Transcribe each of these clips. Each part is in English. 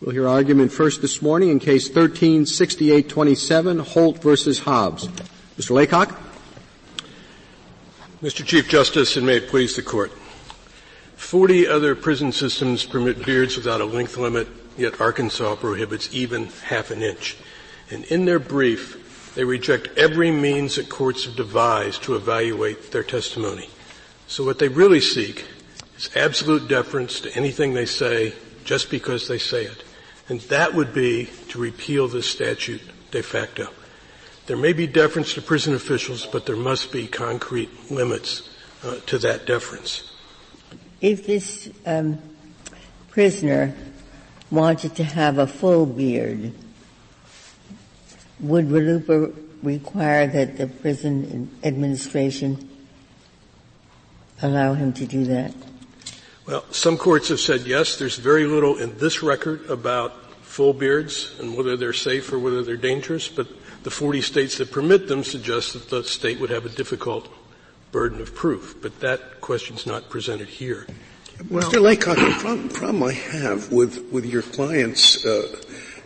We'll hear argument first this morning in case 136827, Holt versus Hobbs. Mr. Laycock? Mr. Chief Justice, and may it please the Court. Forty other prison systems permit beards without a length limit, yet Arkansas prohibits even half an inch. And in their brief, they reject every means that courts have devised to evaluate their testimony. So what they really seek is absolute deference to anything they say just because they say it. And that would be to repeal this statute de facto. There may be deference to prison officials, but there must be concrete limits uh, to that deference. If this um, prisoner wanted to have a full beard, would RLUIPA require that the prison administration allow him to do that? Well, some courts have said yes. There's very little in this record about full beards and whether they're safe or whether they're dangerous, but the 40 states that permit them suggest that the state would have a difficult burden of proof. But that question's not presented here. Well, Mr. Laycock, the problem, problem, I have with, with your client's uh,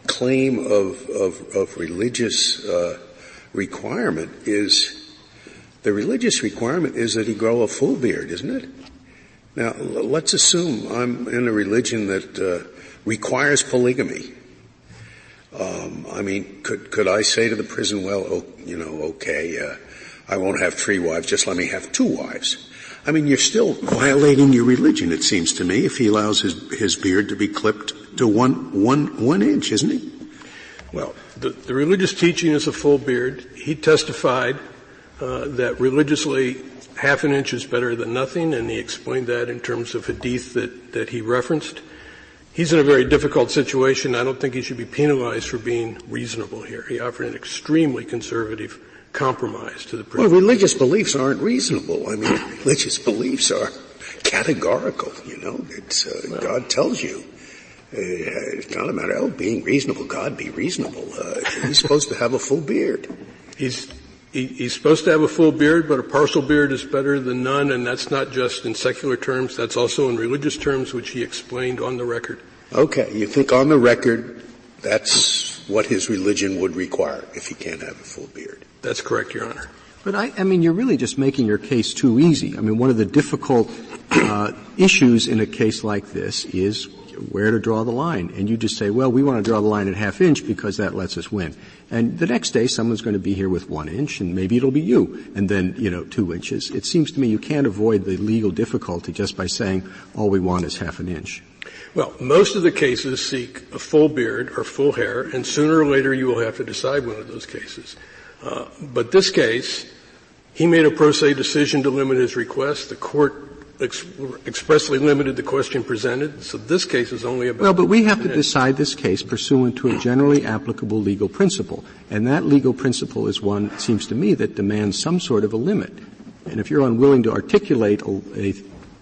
claim of, of, of religious uh, requirement is the religious requirement is that he grow a full beard, isn't it? Now, let's assume I'm in a religion that uh, requires polygamy. Um, I mean, could could I say to the prison, well, oh, you know, okay, uh, I won't have three wives, just let me have two wives. I mean, you're still violating your religion, it seems to me, if he allows his, his beard to be clipped to one, one, one inch, isn't he? Well, the, the religious teaching is a full beard. He testified uh, that religiously half an inch is better than nothing, and he explained that in terms of hadith that, that he referenced. He's in a very difficult situation. I don't think he should be penalized for being reasonable here. He offered an extremely conservative compromise to the Well, religious beliefs aren't reasonable. I mean, religious beliefs are categorical, you know. It's, uh, well, God tells you. Uh, it's not a matter of being reasonable. God, be reasonable. Uh, he's supposed to have a full beard. He's he, he's supposed to have a full beard, but a partial beard is better than none, and that's not just in secular terms, that's also in religious terms, which he explained on the record. Okay, you think on the record that's what his religion would require if he can't have a full beard? That's correct, Your Honor. But I, I mean, you're really just making your case too easy. I mean, one of the difficult uh, issues in a case like this is where to draw the line. And you just say, well, we want to draw the line at half inch because that lets us win. And the next day someone's going to be here with one inch and maybe it'll be you. And then, you know, two inches. It seems to me you can't avoid the legal difficulty just by saying all we want is half an inch. Well, most of the cases seek a full beard or full hair, and sooner or later you will have to decide one of those cases. Uh, but this case, he made a pro se decision to limit his request. The court ex- expressly limited the question presented. So this case is only about. Well, but we have to decide this case pursuant to a generally applicable legal principle, and that legal principle is one, it seems to me, that demands some sort of a limit. And if you're unwilling to articulate a, a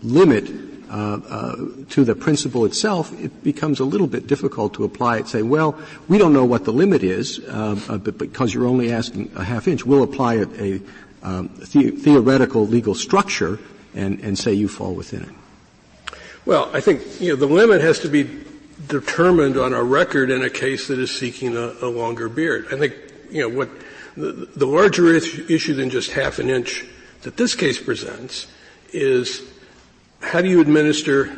limit uh, uh, to the principle itself, it becomes a little bit difficult to apply it. Say, well, we don't know what the limit is, uh, uh but because you're only asking a half inch, we'll apply a, a um, the- theoretical legal structure and, and say you fall within it. Well, I think you know the limit has to be determined on a record in a case that is seeking a, a longer beard. I think you know what the, the larger issue than just half an inch that this case presents is how do you administer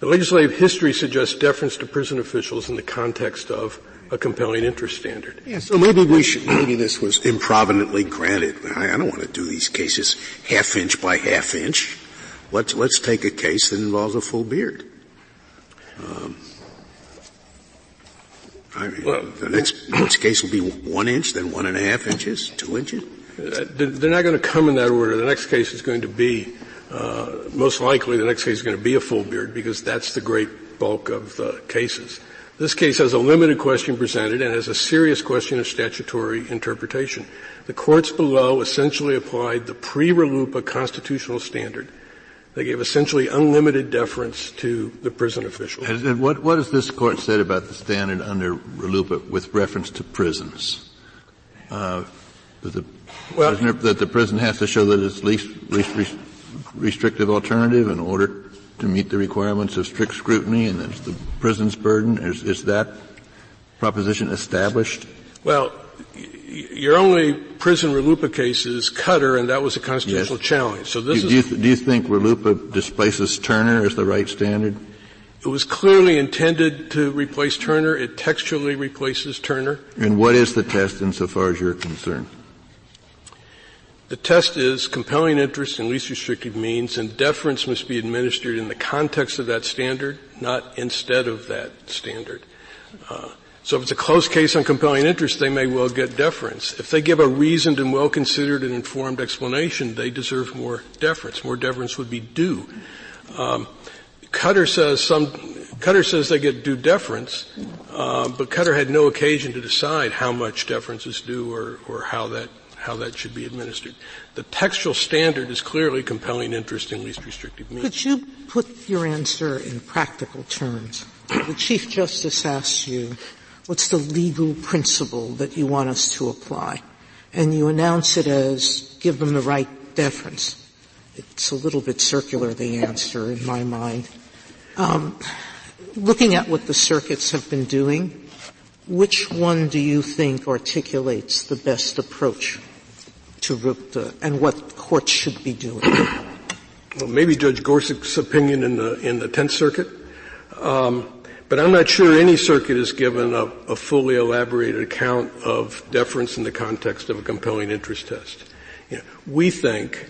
the legislative history suggests deference to prison officials in the context of a compelling interest standard. Yeah, so maybe we should, maybe this was improvidently granted. I, I don't want to do these cases half inch by half inch. Let's, let's take a case that involves a full beard. Um, I mean, well, the next, next case will be one inch, then one and a half inches, two inches. Uh, they're not going to come in that order. The next case is going to be uh, most likely the next case is going to be a full beard because that's the great bulk of the cases. This case has a limited question presented and has a serious question of statutory interpretation. The courts below essentially applied the pre-RLUIPA constitutional standard. They gave essentially unlimited deference to the prison officials. And what, what has this court said about the standard under RLUIPA with reference to prisons? Uh, that, the well, prisoner, that the prison has to show that it's least, least restrictive alternative in order to meet the requirements of strict scrutiny and it's the prison's burden? Is, is that proposition established? Well, your only prison RLUIPA case is Cutter, and that was a constitutional yes. challenge. So this do, is. Do you, do you think RLUIPA displaces Turner as the right standard? It was clearly intended to replace Turner. It textually replaces Turner. And what is the test insofar as you're concerned? The test is compelling interest in least restrictive means, and deference must be administered in the context of that standard, not instead of that standard. Uh, so if it's a close case on compelling interest, they may well get deference. If they give a reasoned and well considered and informed explanation, they deserve more deference. More deference would be due. Um, Cutter says some. Cutter says they get due deference, uh, but Cutter had no occasion to decide how much deference is due or, or how that how that should be administered. The textual standard is clearly compelling interest in least restrictive means. Could you put your answer in practical terms? The Chief Justice asks you, what's the legal principle that you want us to apply? And you announce it as give them the right deference. It's a little bit circular, the answer, in my mind. Um, looking at what the circuits have been doing, which one do you think articulates the best approach to RLUIPA and what courts should be doing? Well, maybe Judge Gorsuch's opinion in the in the Tenth Circuit. Um, but I'm not sure any circuit has given a, a, fully elaborated account of deference in the context of a compelling interest test. You know, we think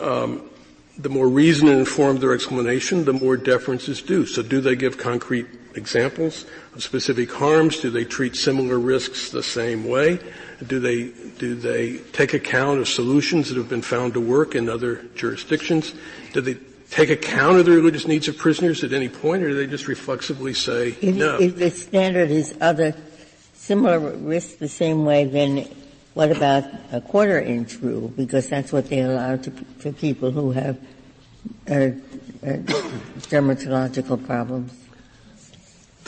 um, the more reasoned and informed their explanation, the more deference is due. So do they give concrete examples of specific harms? Do they treat similar risks the same way? Do they, do they take account of solutions that have been found to work in other jurisdictions? Do they take account of the religious needs of prisoners at any point, or do they just reflexively say if, no? If the standard is other similar risks the same way, then what about a quarter inch rule? Because that's what they allow to, for people who have uh, uh, dermatological problems.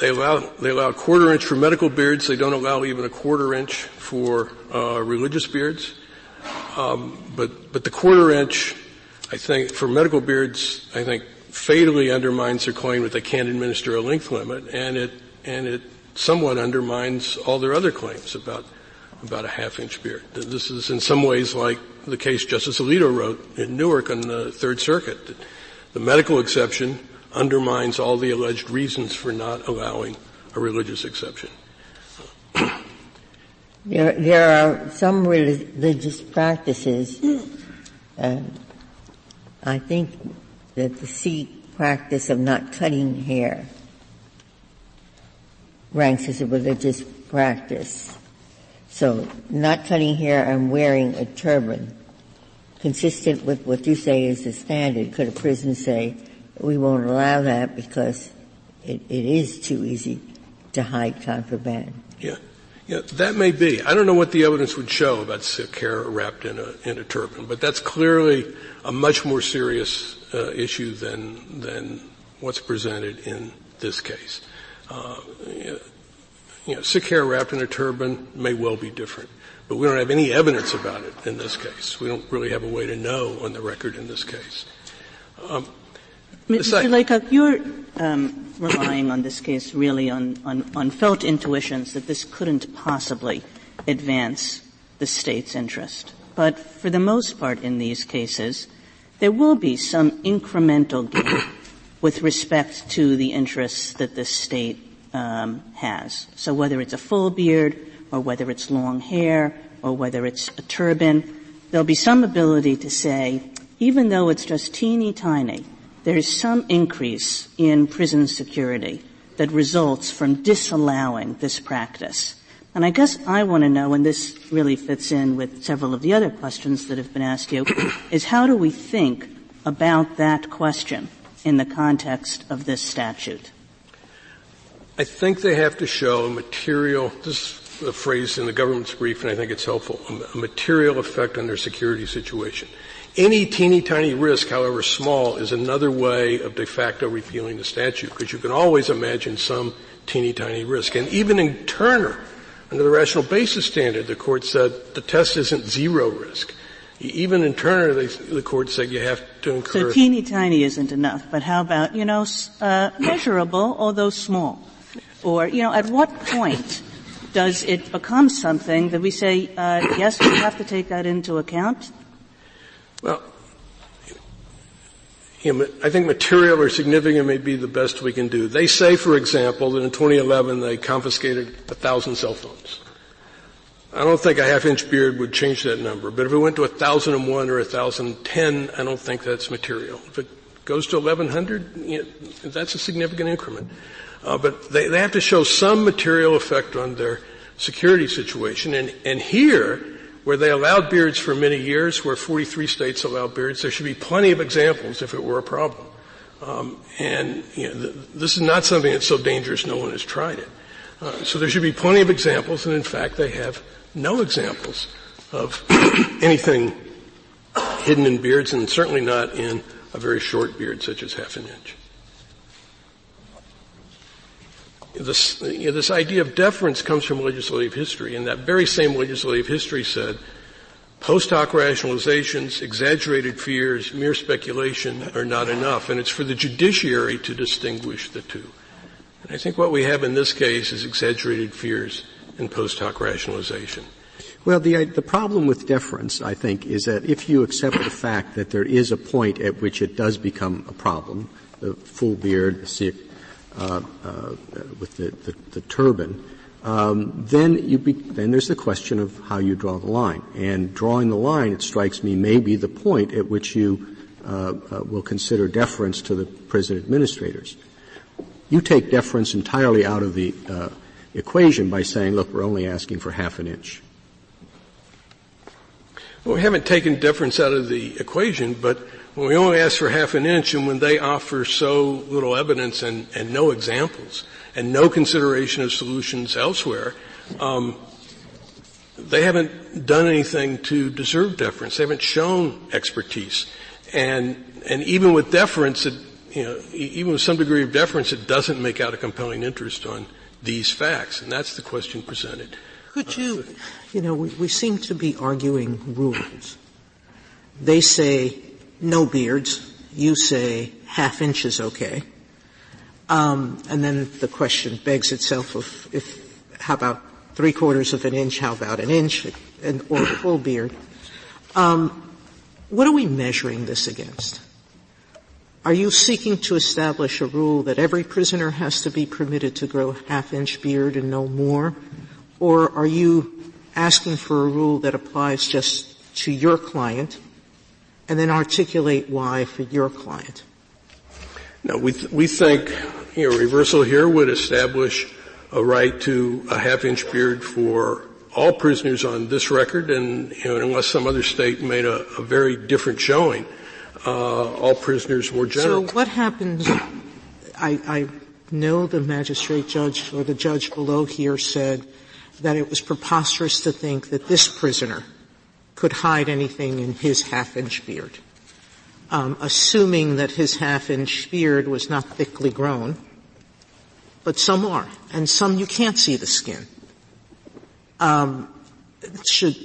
They allow they allow a quarter inch for medical beards. They don't allow even a quarter inch for uh, religious beards. Um, but but the quarter inch I think for medical beards, I think fatally undermines their claim that they can't administer a length limit, and it and it somewhat undermines all their other claims about about a half inch beard. This is in some ways like the case Justice Alito wrote in Newark on the Third Circuit. The medical exception undermines all the alleged reasons for not allowing a religious exception. There, there are some religious practices uh, I think that the Sikh practice of not cutting hair ranks as a religious practice. So not cutting hair and wearing a turban, consistent with what you say is the standard, could a prison say, we won't allow that because it, it is too easy to hide contraband? Yeah. Yeah, that may be. I don't know what the evidence would show about Sikh hair wrapped in a, in a turban, but that's clearly a much more serious uh, issue than than what's presented in this case. Uh, you know, Sikh hair wrapped in a turban may well be different, but we don't have any evidence about it in this case. We don't really have a way to know on the record in this case. Um, Mr. Laycock, you're um, relying on this case really on, on, on felt intuitions that this couldn't possibly advance the state's interest. But for the most part in these cases, there will be some incremental gain with respect to the interests that the state um, has. So whether it's a full beard, or whether it's long hair, or whether it's a turban, there'll be some ability to say, even though it's just teeny tiny, there's some increase in prison security that results from disallowing this practice. And I guess I want to know, and this really fits in with several of the other questions that have been asked you, is how do we think about that question in the context of this statute? I think they have to show material, this is a phrase in the government's brief and I think it's helpful, a material effect on their security situation. Any teeny tiny risk, however small, is another way of de facto repealing the statute because you can always imagine some teeny tiny risk. And even in Turner, under the rational basis standard, the court said the test isn't zero risk. Even in Turner, they, the court said you have to incur. So teeny tiny isn't enough, but how about, you know, uh, measurable, although small? Or, you know, at what point does it become something that we say, uh, yes, we have to take that into account? Well, you know, I think material or significant may be the best we can do. They say, for example, that in 2011 they confiscated a thousand cell phones. I don't think a half inch beard would change that number, but if it went to 1001 or 1010, I don't think that's material. If it goes to 1100, you know, that's a significant increment. Uh, but they, they have to show some material effect on their security situation. And, and here, where they allowed beards for many years, where 43 states allow beards, there should be plenty of examples if it were a problem. Um, and you know, th- this is not something that's so dangerous no one has tried it. Uh, so there should be plenty of examples, and in fact, they have no examples of anything hidden in beards and certainly not in a very short beard such as half an inch. This, you know, this idea of deference comes from legislative history, and that very same legislative history said post hoc rationalizations, exaggerated fears, mere speculation are not enough, and it's for the judiciary to distinguish the two. And I think what we have in this case is exaggerated fears and post hoc rationalization. Well, the, the problem with deference, I think, is that if you accept the fact that there is a point at which it does become a problem, the full beard, the uh, uh, with the, the, the turban, um, then you be, then there's the question of how you draw the line. And drawing the line, it strikes me, may be the point at which you uh, uh will consider deference to the prison administrators. You take deference entirely out of the uh, equation by saying, look, we're only asking for half an inch. Well, we haven't taken deference out of the equation, but when we only ask for half an inch and when they offer so little evidence and, and no examples and no consideration of solutions elsewhere, um, they haven't done anything to deserve deference. They haven't shown expertise. And, and even with deference, it, you know, even with some degree of deference, it doesn't make out a compelling interest on these facts, and that's the question presented. Could you, you know, we, we seem to be arguing rules. They say no beards. You say half inch is okay. Um, and then the question begs itself of if, how about three quarters of an inch? How about an inch? And, or full beard? Um, what are we measuring this against? Are you seeking to establish a rule that every prisoner has to be permitted to grow a half inch beard and no more? Or are you asking for a rule that applies just to your client and then articulate why for your client? No, we, th- we think you know, reversal here would establish a right to a half inch beard for all prisoners on this record and you know, unless some other state made a, a very different showing, uh, all prisoners were general. So what happens? I, I know the magistrate judge or the judge below here said that it was preposterous to think that this prisoner could hide anything in his half-inch beard. Um, assuming that his half-inch beard was not thickly grown, but some are, and some you can't see the skin. Um, should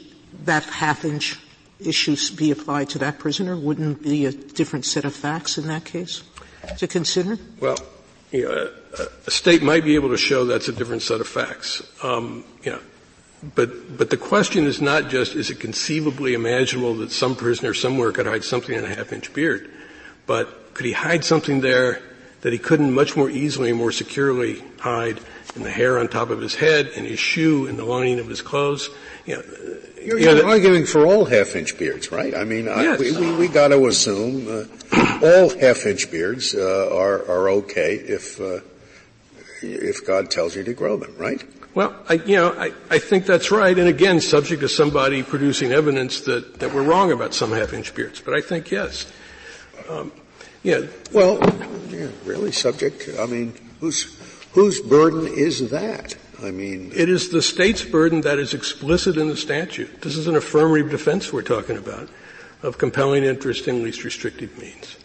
that half-inch issue be applied to that prisoner? Wouldn't be a different set of facts in that case to consider? Well, you know, a, a state might be able to show that's a different set of facts. Um, you know, but but the question is not just is it conceivably imaginable that some prisoner somewhere could hide something in a half-inch beard, but could he hide something there that he couldn't much more easily and more securely hide in the hair on top of his head, in his shoe, in the lining of his clothes? You know, you're, you're arguing for all half-inch beards, right? I mean, yes. I, we, we, we got to assume uh, all half-inch beards uh, are are okay if uh, if God tells you to grow them, right? Well, I, you know, I, I think that's right, and again, subject to somebody producing evidence that, that we're wrong about some half-inch beards. But I think yes. Um, yeah. Well, yeah, really subject. I mean, whose whose burden is that? I mean, it is the state's burden that is explicit in the statute. This is an affirmative defense we're talking about of compelling interest in least restrictive means.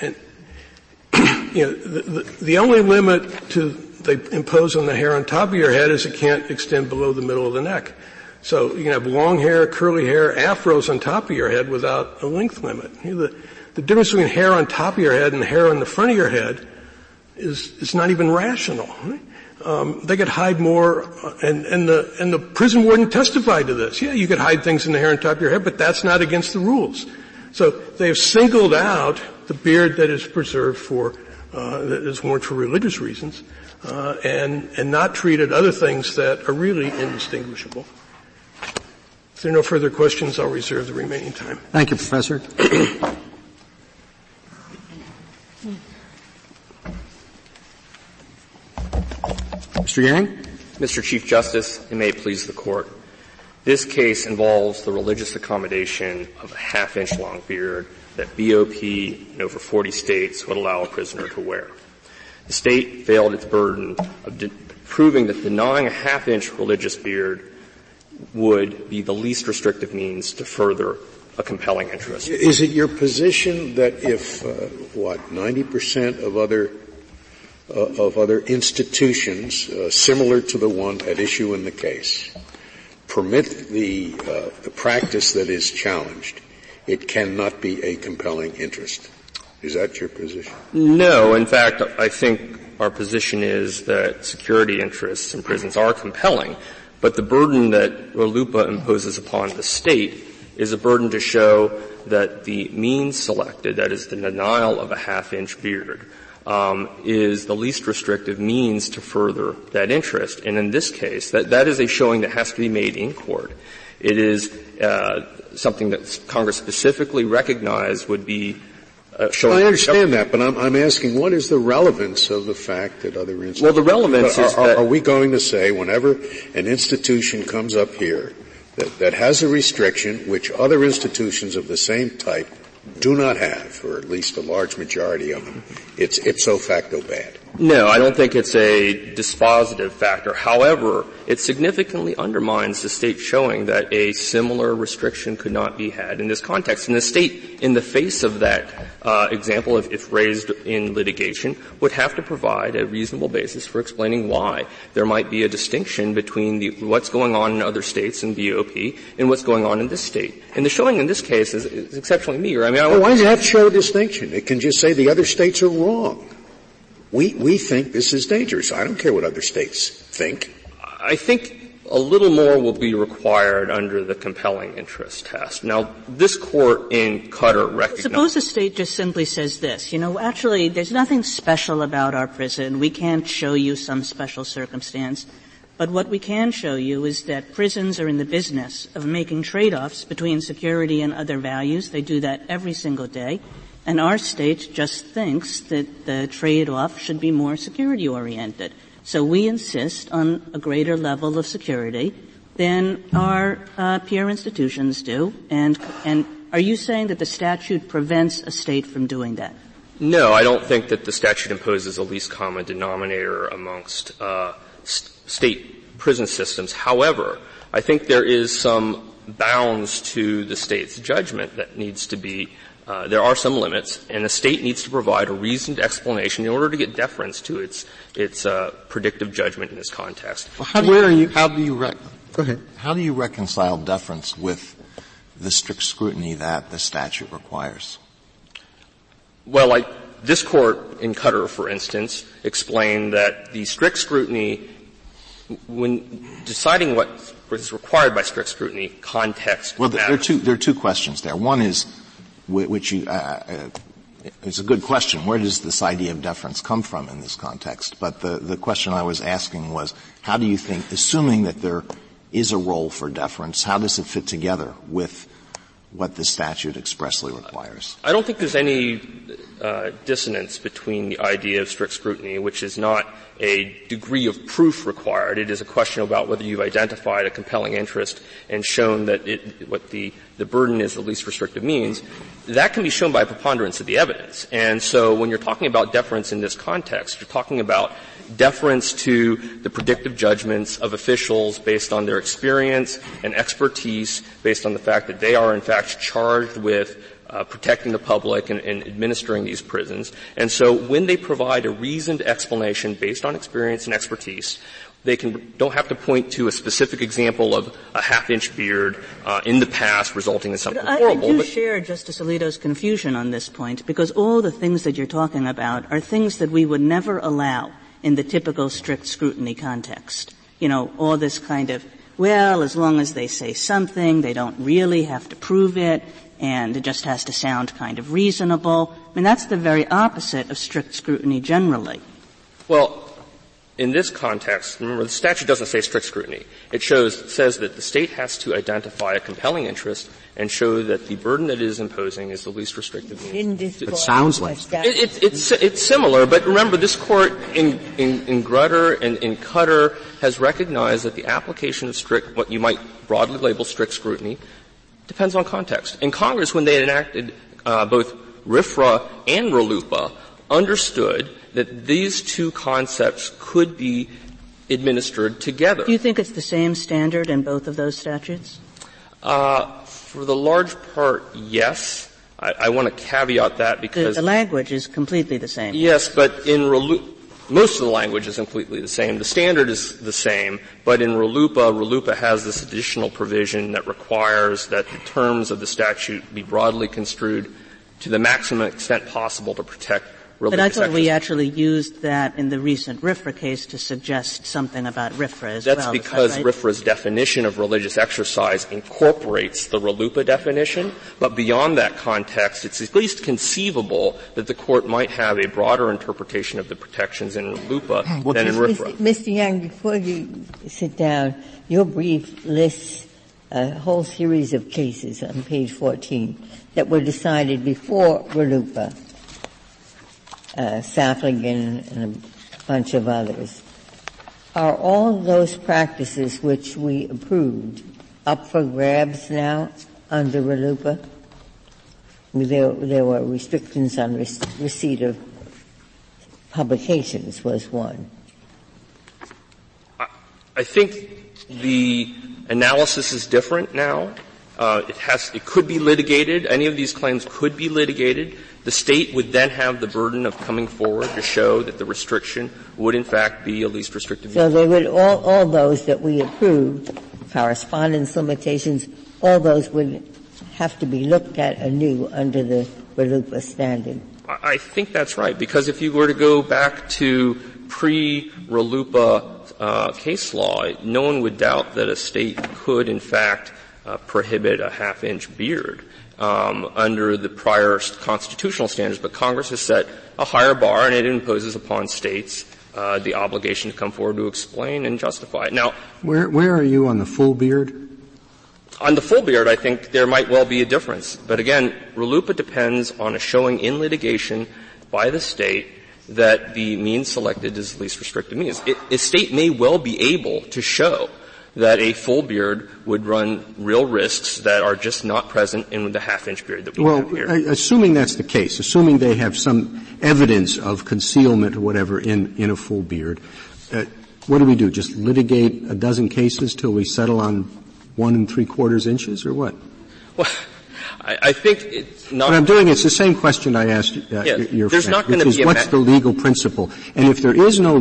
And you know, the, the, the only limit to they impose on the hair on top of your head is it can't extend below the middle of the neck. So you can have long hair, curly hair, afros on top of your head without a length limit. You know, the, the difference between hair on top of your head and hair on the front of your head is, is not even rational. Right? Um, they could hide more, uh, and, and the and the prison warden testified to this. Yeah, you could hide things in the hair on top of your head, but that's not against the rules. So they have singled out the beard that is preserved for uh, that is worn for religious reasons, uh, and and not treated other things that are really indistinguishable. If there are no further questions, I'll reserve the remaining time. Thank you, Professor. Mr. Yang? Mr. Chief Justice, and may it please the Court. This case involves the religious accommodation of a half-inch long beard that BOP in over 40 states would allow a prisoner to wear. The state failed its burden of de- proving that denying a half-inch religious beard would be the least restrictive means to further a compelling interest. Is it your position that if, uh, what, 90% of other uh, of other institutions uh, similar to the one at issue in the case permit the, uh, the practice that is challenged, it cannot be a compelling interest. Is that your position? No. In fact, I think our position is that security interests in prisons are compelling, but the burden that RLUIPA imposes upon the state is a burden to show that the means selected, that is the denial of a half-inch beard, um, is the least restrictive means to further that interest. And in this case, that, that is a showing that has to be made in court. It is uh, something that Congress specifically recognized would be uh. I understand that, but I'm, I'm, asking what is the relevance of the fact that other institutions. Well, the relevance are, is that. Are we going to say whenever an institution comes up here that, that has a restriction which other institutions of the same type do not have, or at least a large majority of them, it's ipso facto bad. No, I don't think it's a dispositive factor. However, it significantly undermines the state showing that a similar restriction could not be had in this context. And the state, in the face of that uh, example, if, if, raised in litigation, would have to provide a reasonable basis for explaining why there might be a distinction between the, what's going on in other states and BOP and what's going on in this state. And the showing in this case is, is exceptionally meager. I mean, I well, why does it have to show a distinction? It can just say the other states are wrong. We, we think this is dangerous. I don't care what other states think. I think a little more will be required under the compelling interest test. Now, this court in Cutter recognized. Suppose the state just simply says this, you know, actually, there's nothing special about our prison. We can't show you some special circumstance. But what we can show you is that prisons are in the business of making trade-offs between security and other values. They do that every single day. And our state just thinks that the trade-off should be more security oriented. So we insist on a greater level of security than our uh, peer institutions do. And, and are you saying that the statute prevents a state from doing that? No, I don't think that the statute imposes a least common denominator amongst uh, st- state prison systems. However, I think there is some bounds to the state's judgment that needs to be uh, there are some limits, and the state needs to provide a reasoned explanation in order to get deference to its its uh, predictive judgment in this context. Well, how do Where you, are you? How do you rec- go ahead? How do you reconcile deference with the strict scrutiny that the statute requires? Well, like this court in Cutter, for instance, explained that the strict scrutiny, when deciding what is required by strict scrutiny, context. Well, there are two there are two questions there. One is which you, uh, uh, it's a good question. Where does this idea of deference come from in this context? But the, the question I was asking was, how do you think, assuming that there is a role for deference, how does it fit together with what the statute expressly requires? I don't think there's any uh, dissonance between the idea of strict scrutiny, which is not a degree of proof required. It is a question about whether you've identified a compelling interest and shown that it, what the, the burden is the least restrictive means. That can be shown by preponderance of the evidence. And so when you're talking about deference in this context, you're talking about deference to the predictive judgments of officials based on their experience and expertise, based on the fact that they are in fact charged with uh, protecting the public and, and, administering these prisons. And so when they provide a reasoned explanation based on experience and expertise, they can, don't have to point to a specific example of a half-inch beard uh, in the past resulting in something but horrible. I, I do share Justice Alito's confusion on this point because all the things that you're talking about are things that we would never allow in the typical strict scrutiny context. You know, all this kind of, well, as long as they say something, they don't really have to prove it, and it just has to sound kind of reasonable. I mean, that's the very opposite of strict scrutiny generally. Well, in this context, remember the statute doesn't say strict scrutiny. It shows, says that the state has to identify a compelling interest and show that the burden that it is imposing is the least restrictive means. It sounds like it, it, it's, it's similar, but remember this court in, in, in Grutter and in Cutter has recognized that the application of strict, what you might broadly label strict scrutiny, depends on context. And Congress, when they enacted uh, both RFRA and RLUIPA, understood that these two concepts could be administered together. Do you think it's the same standard in both of those statutes? Uh, for the large part, yes. I, I, want to caveat that because the, the, language is completely the same. Yes, but in Relu- most of the language is completely the same. The standard is the same, but in RLUIPA, RLUIPA has this additional provision that requires that the terms of the statute be broadly construed to the maximum extent possible to protect but I thought we actually used that in the recent RFRA case to suggest something about RFRA as That's well. That's because that right? RFRA's definition of religious exercise incorporates the RLUIPA definition, but beyond that context, it's at least conceivable that the court might have a broader interpretation of the protections in RLUIPA well, than in RFRA. Mr. Yang, before you sit down, your brief lists a whole series of cases on page 14 that were decided before RLUIPA uh, Safligan and a bunch of others. Are all those practices which we approved up for grabs now under RLUIPA? There, there were restrictions on receipt of publications was one. I think the analysis is different now. Uh, it has, it could be litigated. Any of these claims could be litigated. The state would then have the burden of coming forward to show that the restriction would in fact be a least restrictive. So they would all, all those that we approved, correspondence limitations, all those would have to be looked at anew under the RLUIPA standard. I think that's right because if you were to go back to pre-RLUIPA uh, case law, no one would doubt that a state could in fact uh, prohibit a half-inch beard um, under the prior constitutional standards, but Congress has set a higher bar, and it imposes upon states uh, the obligation to come forward to explain and justify it. Now, where where are you on the full beard? On the full beard, I think there might well be a difference. But again, RLUIPA depends on a showing in litigation by the state that the means selected is the least restrictive means. It, a state may well be able to show that a full beard would run real risks that are just not present in the half-inch beard that we well, have here. Well, assuming that's the case, assuming they have some evidence of concealment or whatever in, in a full beard, uh, what do we do? Just litigate a dozen cases till we settle on one and three quarters inches, or what? Well, I, I think it's not. What I'm doing, it's the same question I asked uh, yes, your there's friend, not going to be what's ma- the legal principle? And if there is no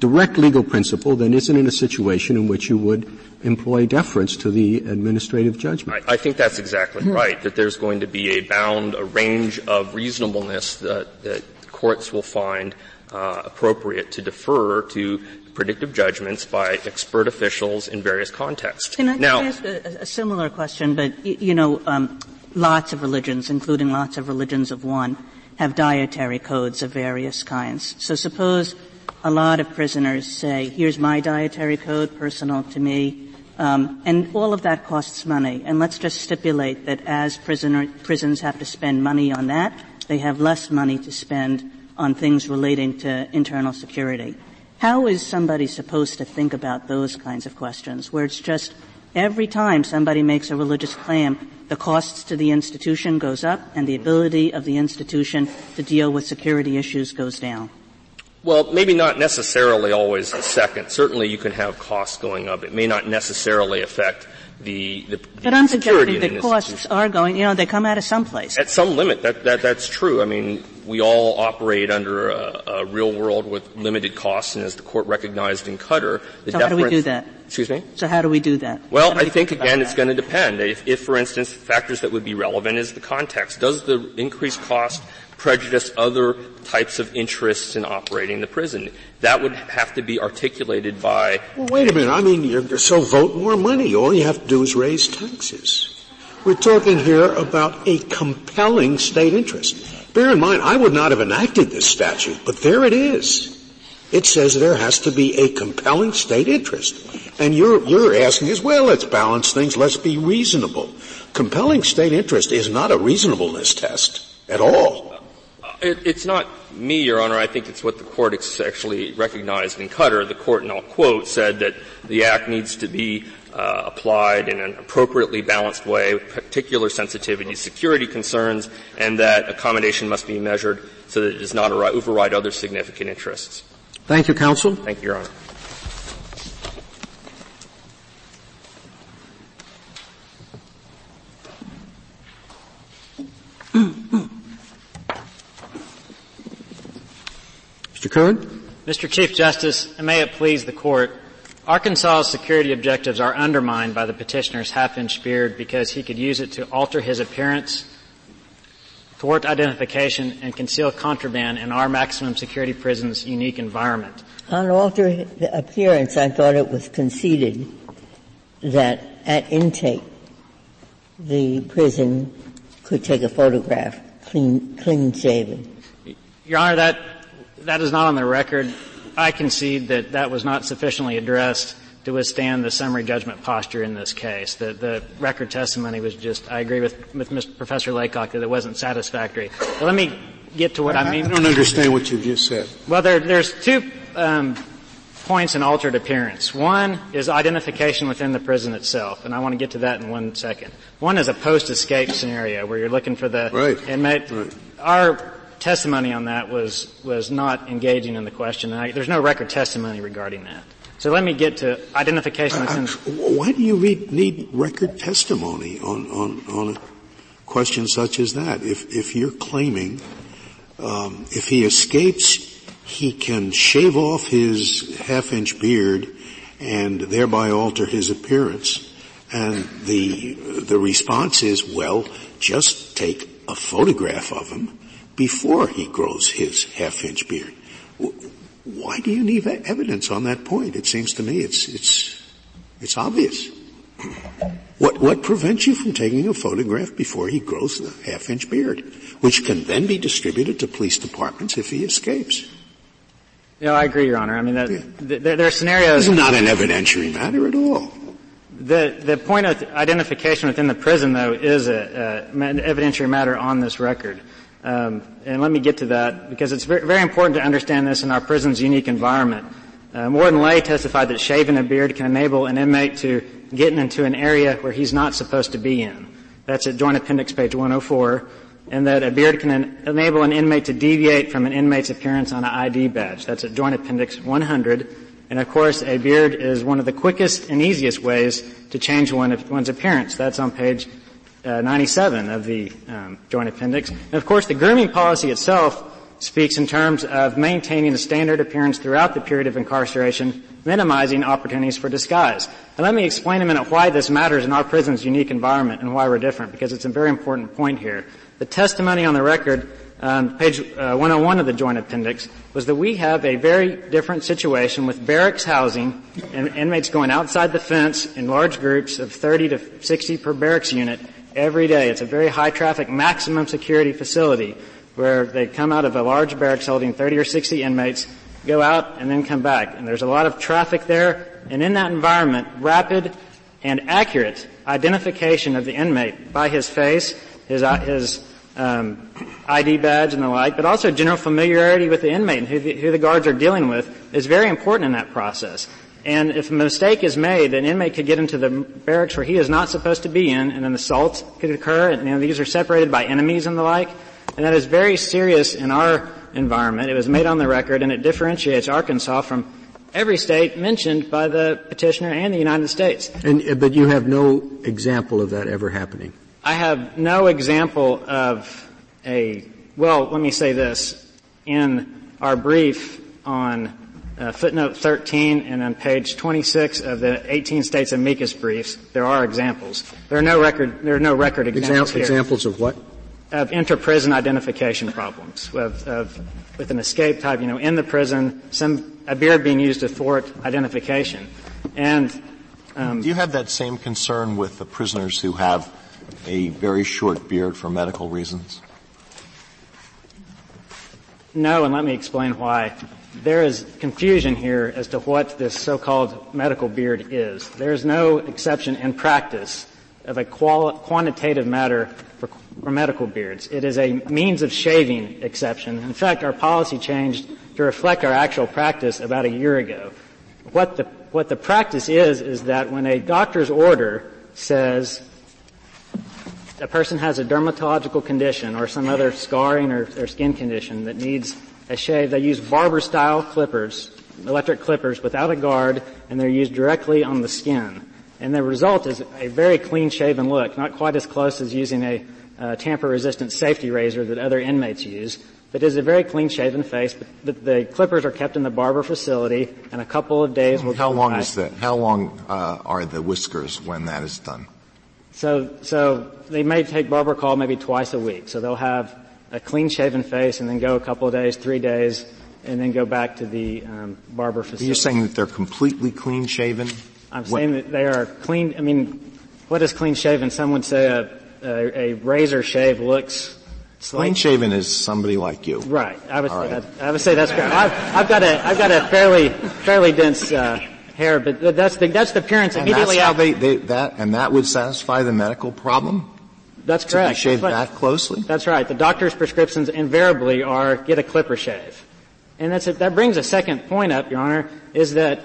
direct legal principle, then isn't it a situation in which you would employ deference to the administrative judgment? I, I think that's exactly right, that there's going to be a bound, a range of reasonableness that, that courts will find uh, appropriate to defer to predictive judgments by expert officials in various contexts. Can I, now, ask a, a, similar question? But you know, um, lots of religions, including lots of religions of one, have dietary codes of various kinds. So suppose a lot of prisoners say, here's my dietary code, personal to me, um, and all of that costs money. And let's just stipulate that as prisoner, prisons have to spend money on that, they have less money to spend on things relating to internal security. How is somebody supposed to think about those kinds of questions, where it's just every time somebody makes a religious claim, the costs to the institution goes up and the ability of the institution to deal with security issues goes down? Well, maybe not necessarily always the second. Certainly you can have costs going up. It may not necessarily affect the, the, the but I'm security suggesting that costs are going, you know, they come out of someplace. At some limit, that, that, that's true. I mean, we all operate under a, a real world with limited costs, and as the court recognized in Cutter, the so how do we do that? Excuse me? So how do we do that? Well, I think again it's going to depend. If, if, for instance, factors that would be relevant is the context. Does the increased cost prejudice other types of interests in operating the prison. That would have to be articulated by. Well, wait a minute. I mean, you're, so vote more money. All you have to do is raise taxes. We're talking here about a compelling state interest. Bear in mind, I would not have enacted this statute, but there it is. It says there has to be a compelling state interest. And you're, you're asking as well, let's balance things, let's be reasonable. Compelling state interest is not a reasonableness test at all. It, it's not me, Your Honor. I think it's what the court actually recognized in Cutter. The court, and I'll quote, said that the act needs to be uh, applied in an appropriately balanced way with particular sensitivity security concerns, and that accommodation must be measured so that it does not override other significant interests. Thank you, counsel. Thank you, Your Honor. Mr. Curran? Mr. Chief Justice, and may it please the Court, Arkansas's security objectives are undermined by the petitioner's half-inch beard because he could use it to alter his appearance, thwart identification, and conceal contraband in our maximum security prison's unique environment. On alter the appearance, I thought it was conceded that at intake, the prison could take a photograph, clean, clean shaven. Your Honor, that that is not on the record. I concede that that was not sufficiently addressed to withstand the summary judgment posture in this case. The, the record testimony was just, I agree with, with Mr. Professor Laycock that it wasn't satisfactory. But let me get to what I, I mean. I don't understand what you just said. Well, there, there's two um, points in altered appearance. One is identification within the prison itself, and I want to get to that in one second. One is a post-escape scenario where you're looking for the right. inmate. Right. Our testimony on that was, was not engaging in the question. I, there's no record testimony regarding that. So let me get to identification. I, why do you need record testimony on, on, on a question such as that? If, if you're claiming, um, if he escapes, he can shave off his half-inch beard and thereby alter his appearance, and the the response is, well, just take a photograph of him before he grows his half-inch beard. Why do you need evidence on that point? It seems to me it's, it's, it's obvious. What, what prevents you from taking a photograph before he grows the half-inch beard, which can then be distributed to police departments if he escapes? No, I agree, Your Honor. I mean, that, yeah. there, there, are scenarios. This is not an evidentiary matter at all. The, the point of identification within the prison, though, is an evidentiary matter on this record. Um, and let me get to that because it's very, very, important to understand this in our prison's unique environment. Uh, Warden Lay testified that shaving a beard can enable an inmate to get into an area where he's not supposed to be in. That's at Joint Appendix page 104. And that a beard can en- enable an inmate to deviate from an inmate's appearance on an ID badge. That's at Joint Appendix 100. And of course, a beard is one of the quickest and easiest ways to change one one's appearance. That's on page uh, 97 of the um, Joint Appendix. And of course, the grooming policy itself speaks in terms of maintaining a standard appearance throughout the period of incarceration, minimizing opportunities for disguise. And let me explain a minute why this matters in our prison's unique environment and why we're different, because it's a very important point here. The testimony on the record, um, page uh, 101 of the Joint Appendix, was that we have a very different situation with barracks housing and inmates going outside the fence in large groups of 30 to 60 per barracks unit every day. It's a very high traffic, maximum security facility where they come out of a large barracks holding 30 or 60 inmates, go out, and then come back. And there's a lot of traffic there, and in that environment, rapid and accurate identification of the inmate by his face, his, uh, his um, ID badge and the like, but also general familiarity with the inmate and who the, who the guards are dealing with is very important in that process. And if a mistake is made, an inmate could get into the barracks where he is not supposed to be in, and an assault could occur. And you know, these are separated by enemies and the like. And that is very serious in our environment. It was made on the record, and it differentiates Arkansas from every state mentioned by the petitioner and the United States. And, but you have no example of that ever happening? I have no example of a, well, let me say this. In our brief on uh, footnote 13 and on page 26 of the 18 states amicus briefs, there are examples. There are no record, there are no record examples Exam- Examples of what? Of inter-prison identification problems, of, of, with an escape type, you know, in the prison, some, a beard being used to thwart identification. And, um, Do you have that same concern with the prisoners who have a very short beard for medical reasons? No, and let me explain why. There is confusion here as to what this so-called medical beard is. There is no exception in practice of a quantitative matter for, for medical beards. It is a means of shaving exception. In fact, our policy changed to reflect our actual practice about a year ago. What the, what the practice is, is that when a doctor's order says a person has a dermatological condition or some other scarring or, or skin condition that needs a shave, they use barber style clippers, electric clippers without a guard, and they're used directly on the skin. And the result is a very clean shaven look, not quite as close as using a uh, tamper resistant safety razor that other inmates use, but is a very clean shaven face, but the, clippers are kept in the barber facility and a couple of days will How long by. is that? How long uh, are the whiskers when that is done? So, so they may take barber call maybe twice a week. So they'll have a clean shaven face and then go a couple of days, three days, and then go back to the um, barber facility. You're saying that they're completely clean shaven? I'm what? saying that they are clean. I mean, what is clean shaven? Some would say a, a, a razor shave looks. Clean shaven is somebody like you. Right. I would, say, right. That, I would say that's correct. I've, I've, got a I've got a fairly fairly dense uh, hair, but that's the, that's the appearance and immediately that's how they, they, that, and that would satisfy the medical problem? That's correct. To shave that closely? That's right. The doctor's prescriptions invariably are get a clipper shave. And that's a, that brings a second point up, Your Honor, is that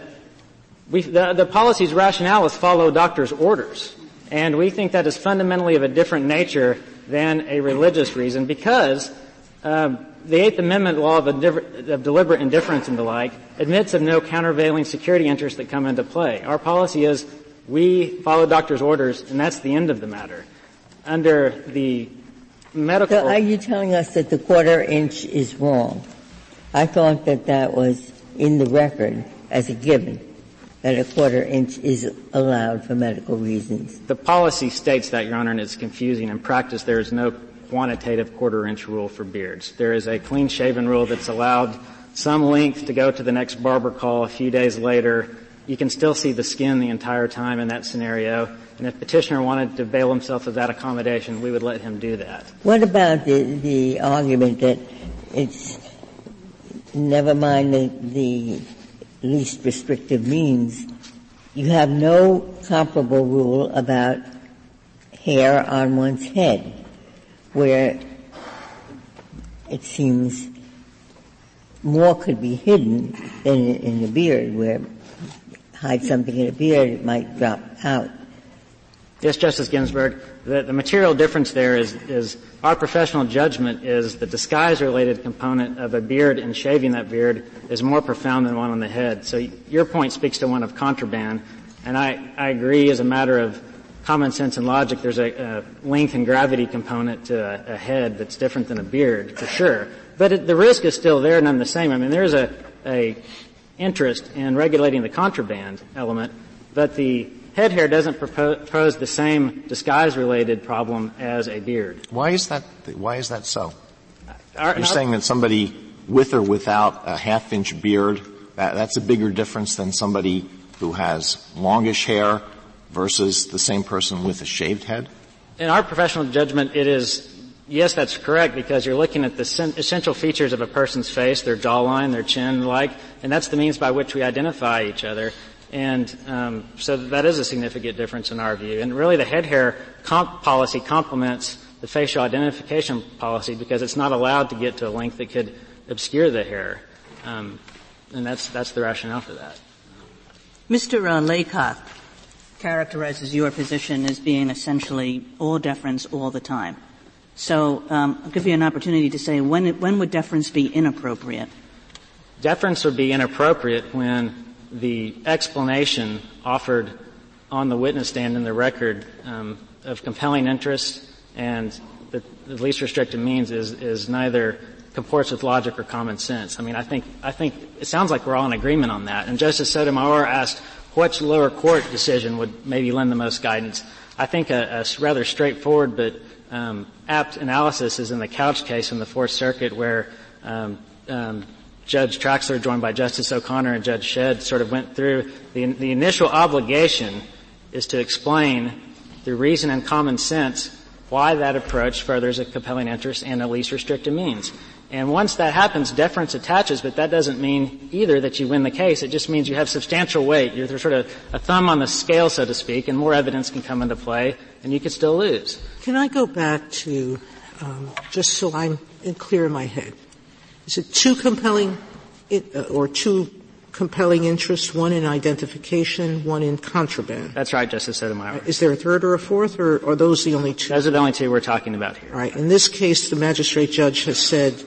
we, the, the policy's rationale is follow doctor's orders. And we think that is fundamentally of a different nature than a religious reason because um, the Eighth Amendment law of, of, deliberate indifference and the like admits of no countervailing security interests that come into play. Our policy is we follow doctor's orders, and that's the end of the matter. Under the medical. So are you telling us that the quarter inch is wrong? I thought that that was in the record as a given that a quarter inch is allowed for medical reasons. The policy states that, Your Honor, and it's confusing. In practice, there is no quantitative quarter inch rule for beards. There is a clean shaven rule that's allowed some length to go to the next barber call a few days later. You can still see the skin the entire time in that scenario. And if petitioner wanted to avail himself of that accommodation, we would let him do that. What about the, the argument that it's never mind the, the least restrictive means, you have no comparable rule about hair on one's head where it seems more could be hidden than in the beard, where hide something in a beard, it might drop out. Yes, Justice Ginsburg. The, the material difference there is, is our professional judgment is the disguise-related component of a beard and shaving that beard is more profound than one on the head. So your point speaks to one of contraband, and I, I agree as a matter of common sense and logic, there's a, a length and gravity component to a, a, head that's different than a beard, for sure. But it, the risk is still there none the same. I mean, there's a, a interest in regulating the contraband element, but the head hair doesn't pose the same disguise-related problem as a beard. Why is that? Why is that so? Uh, our, You're saying that somebody with or without a half-inch beard, that, that's a bigger difference than somebody who has longish hair versus the same person with a shaved head? In our professional judgment, it is, yes, that's correct because you're looking at the essential features of a person's face, their jawline, their chin, like, and that's the means by which we identify each other. And um, so that is a significant difference in our view. And really, the head hair comp policy complements the facial identification policy because it's not allowed to get to a length that could obscure the hair. Um, and that's that's the rationale for that. Mr. Uh, Laycock, characterizes your position as being essentially all deference all the time. So um, I'll give you an opportunity to say when, it, when would deference be inappropriate? Deference would be inappropriate when the explanation offered on the witness stand in the record um, of compelling interest and the, the least restrictive means is, is neither comports with logic or common sense. I mean, I think, I think it sounds like we're all in agreement on that. And Justice Sotomayor asked which lower court decision would maybe lend the most guidance. I think a, a rather straightforward but um, apt analysis is in the Couch case in the Fourth Circuit where um, um, Judge Traxler, joined by Justice O'Connor and Judge Shedd, sort of went through the, the initial obligation is to explain through reason and common sense why that approach furthers a compelling interest and a least restrictive means. And once that happens, deference attaches, but that doesn't mean either that you win the case. It just means you have substantial weight. You're sort of a thumb on the scale, so to speak, and more evidence can come into play, and you could still lose. Can I go back to, um, just so I'm clear in my head, is it too compelling, uh, or two compelling interests, one in identification, one in contraband. That's right, Justice Sotomayor. Is there a third or a fourth, or are those the only two? Those are the only two we're talking about here. All right. In this case, the magistrate judge has said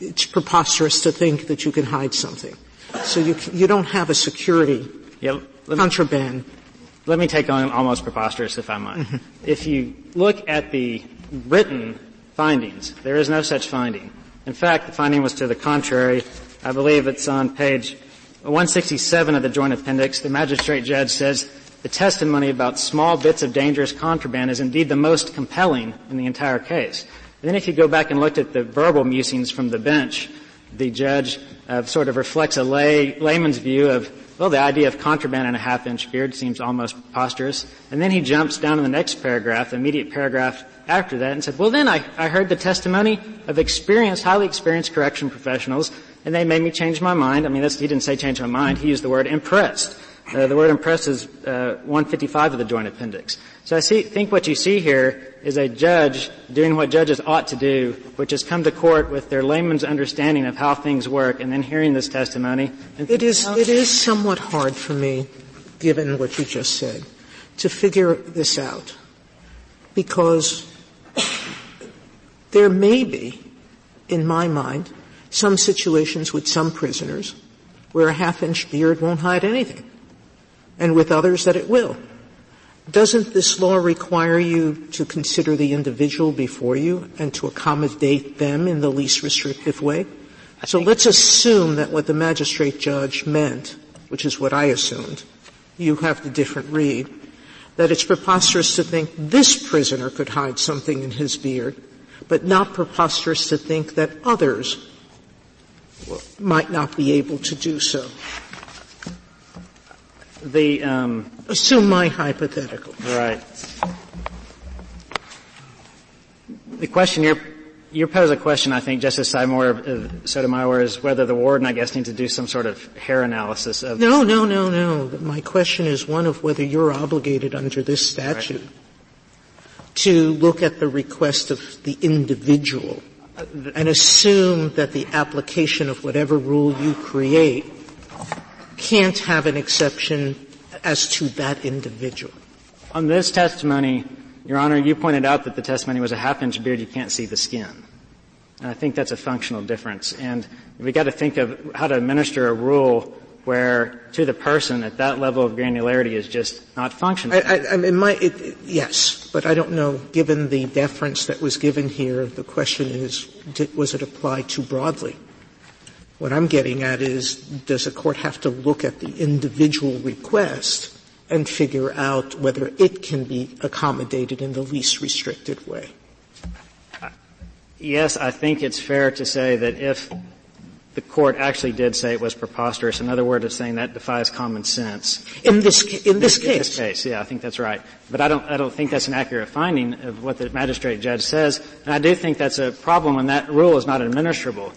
it's preposterous to think that you can hide something. So you, you don't have a security yep. contraband. let me take on almost preposterous, if I might. Mm-hmm. If you look at the written findings, there is no such finding. In fact, the finding was to the contrary. I believe it's on page 167 of the joint appendix. The magistrate judge says the testimony about small bits of dangerous contraband is indeed the most compelling in the entire case. And then if you go back and look at the verbal musings from the bench, the judge uh, sort of reflects a lay, layman's view of, well, the idea of contraband and a half inch beard seems almost preposterous. And then he jumps down to the next paragraph, the immediate paragraph after that, and said, well then I, I heard the testimony of experienced, highly experienced correction professionals and they made me change my mind. I mean, he didn't say change my mind. He used the word impressed. Uh, the word impressed is uh, 155 of the joint appendix. So I see, think what you see here is a judge doing what judges ought to do, which is come to court with their layman's understanding of how things work, and then hearing this testimony. it is it is somewhat hard for me, given what you just said, to figure this out, because there may be, in my mind, some situations with some prisoners where a half inch beard won't hide anything, and with others that it will. Doesn't this law require you to consider the individual before you and to accommodate them in the least restrictive way? So let's assume that what the magistrate judge meant, which is what I assumed, you have the different read, that it's preposterous to think this prisoner could hide something in his beard, but not preposterous to think that others might not be able to do so. The um, assume my hypothetical. Right. The question you're you pose a question, I think, Justice Seymour, Sotomayor, is whether the warden, I guess, needs to do some sort of hair analysis of. No, no, no, no. My question is one of whether you're obligated under this statute right. to look at the request of the individual and assume that the application of whatever rule you create can't have an exception as to that individual. On this testimony, Your Honor, you pointed out that the testimony was a half inch beard, you can't see the skin. And I think that's a functional difference. And we got to think of how to administer a rule where to the person at that level of granularity is just not functional. I, I, I mean, my, it, yes, but I don't know. Given the deference that was given here, the question is, did, was it applied too broadly? What I'm getting at is, does a court have to look at the individual request and figure out whether it can be accommodated in the least restricted way? Yes, I think it's fair to say that if the court actually did say it was preposterous. Another word of saying that defies common sense. In this, in this case? In this case, yeah, I think that's right. But I don't, I don't think that's an accurate finding of what the magistrate judge says. And I do think that's a problem when that rule is not administrable.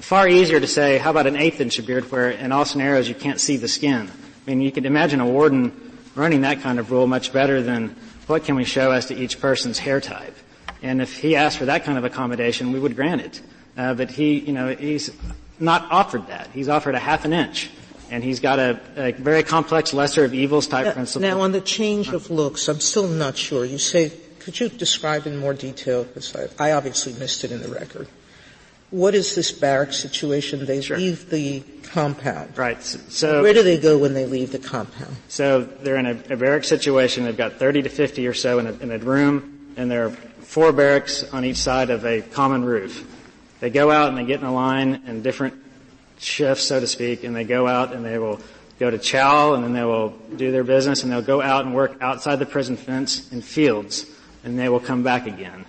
Far easier to say, how about an eighth inch beard where in all scenarios you can't see the skin? I mean, you could imagine a warden running that kind of rule much better than what can we show as to each person's hair type. And if he asked for that kind of accommodation, we would grant it. Uh, but he, you know, he's not offered that. He's offered a half an inch. And he's got a, a very complex lesser of evils type now, principle. Now on the change of looks, I'm still not sure. You say, could you describe in more detail, because I, I obviously missed it in the record. What is this barrack situation? They sure. leave the compound. Right. So where do they go when they leave the compound? So they're in a, a barrack situation. They've got 30 to 50 or so in a, in a room, and there are four barracks on each side of a common roof. They go out and they get in a line in different shifts, so to speak, and they go out and they will go to chow and then they will do their business and they'll go out and work outside the prison fence in fields and they will come back again.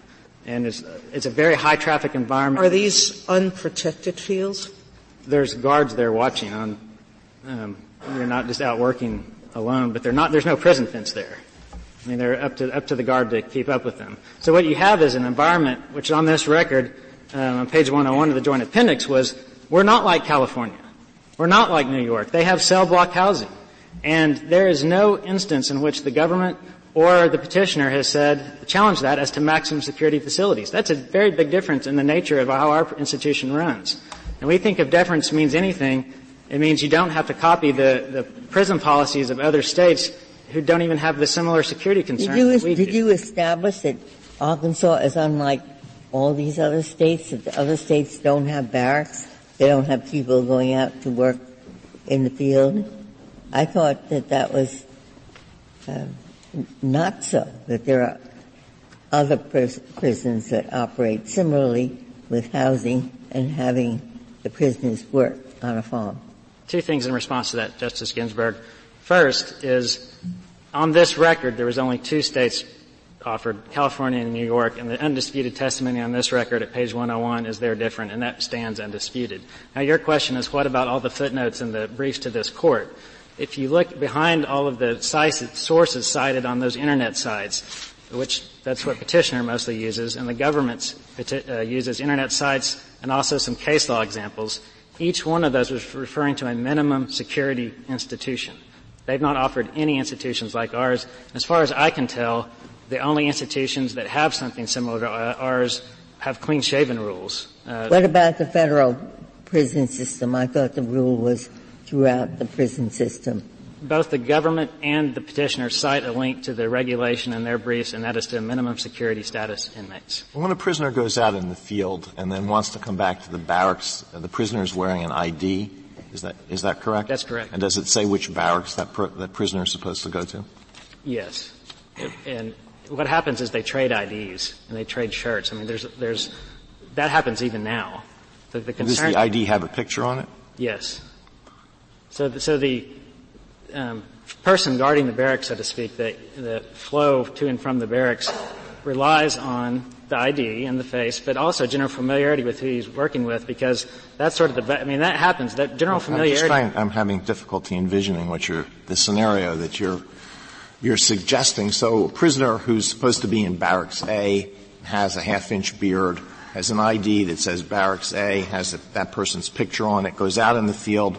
And it's, it's a very high traffic environment. Are these unprotected fields? There's guards there watching on, um, you're not just out working alone, but they're not, there's no prison fence there. I mean, they're up to, up to the guard to keep up with them. So what you have is an environment, which on this record, um, on page 101 of the joint appendix was, we're not like California. We're not like New York. They have cell block housing. And there is no instance in which the government or the petitioner has said, challenge that as to maximum security facilities. That's a very big difference in the nature of how our institution runs. And we think if deference means anything, it means you don't have to copy the, the prison policies of other states who don't even have the similar security concerns. Did you, did you establish that Arkansas is unlike all these other states, that the other states don't have barracks? They don't have people going out to work in the field? I thought that that was uh, not so, that there are other pris- prisons that operate similarly with housing and having the prisoners work on a farm. Two things in response to that, Justice Ginsburg. First is, on this record, there was only two states offered, California and New York, and the undisputed testimony on this record at page 101 is they're different, and that stands undisputed. Now your question is, what about all the footnotes in the briefs to this court? If you look behind all of the sources cited on those internet sites, which that's what petitioner mostly uses, and the government uh, uses internet sites and also some case law examples, each one of those was referring to a minimum security institution. They've not offered any institutions like ours. As far as I can tell, the only institutions that have something similar to ours have clean shaven rules. Uh, what about the federal prison system? I thought the rule was throughout the prison system. Both the government and the petitioner cite a link to the regulation in their briefs, and that is to minimum security status inmates. When a prisoner goes out in the field and then wants to come back to the barracks, uh, the prisoner is wearing an ID. Is that is that correct? That's correct. And does it say which barracks that pr- that prisoner is supposed to go to? Yes. And what happens is they trade IDs and they trade shirts. I mean, there's there's that happens even now. The, the concern, Does the ID have a picture on it? Yes. So, the, so the um, person guarding the barracks, so to speak, the, the flow to and from the barracks relies on the ID and the face, but also general familiarity with who he's working with, because that's sort of the. I mean, that happens. That general familiarity. I'm, trying, I'm having difficulty envisioning what you're the scenario that you're you're suggesting. So, a prisoner who's supposed to be in barracks A has a half-inch beard, has an ID that says barracks A, has a, that person's picture on it, goes out in the field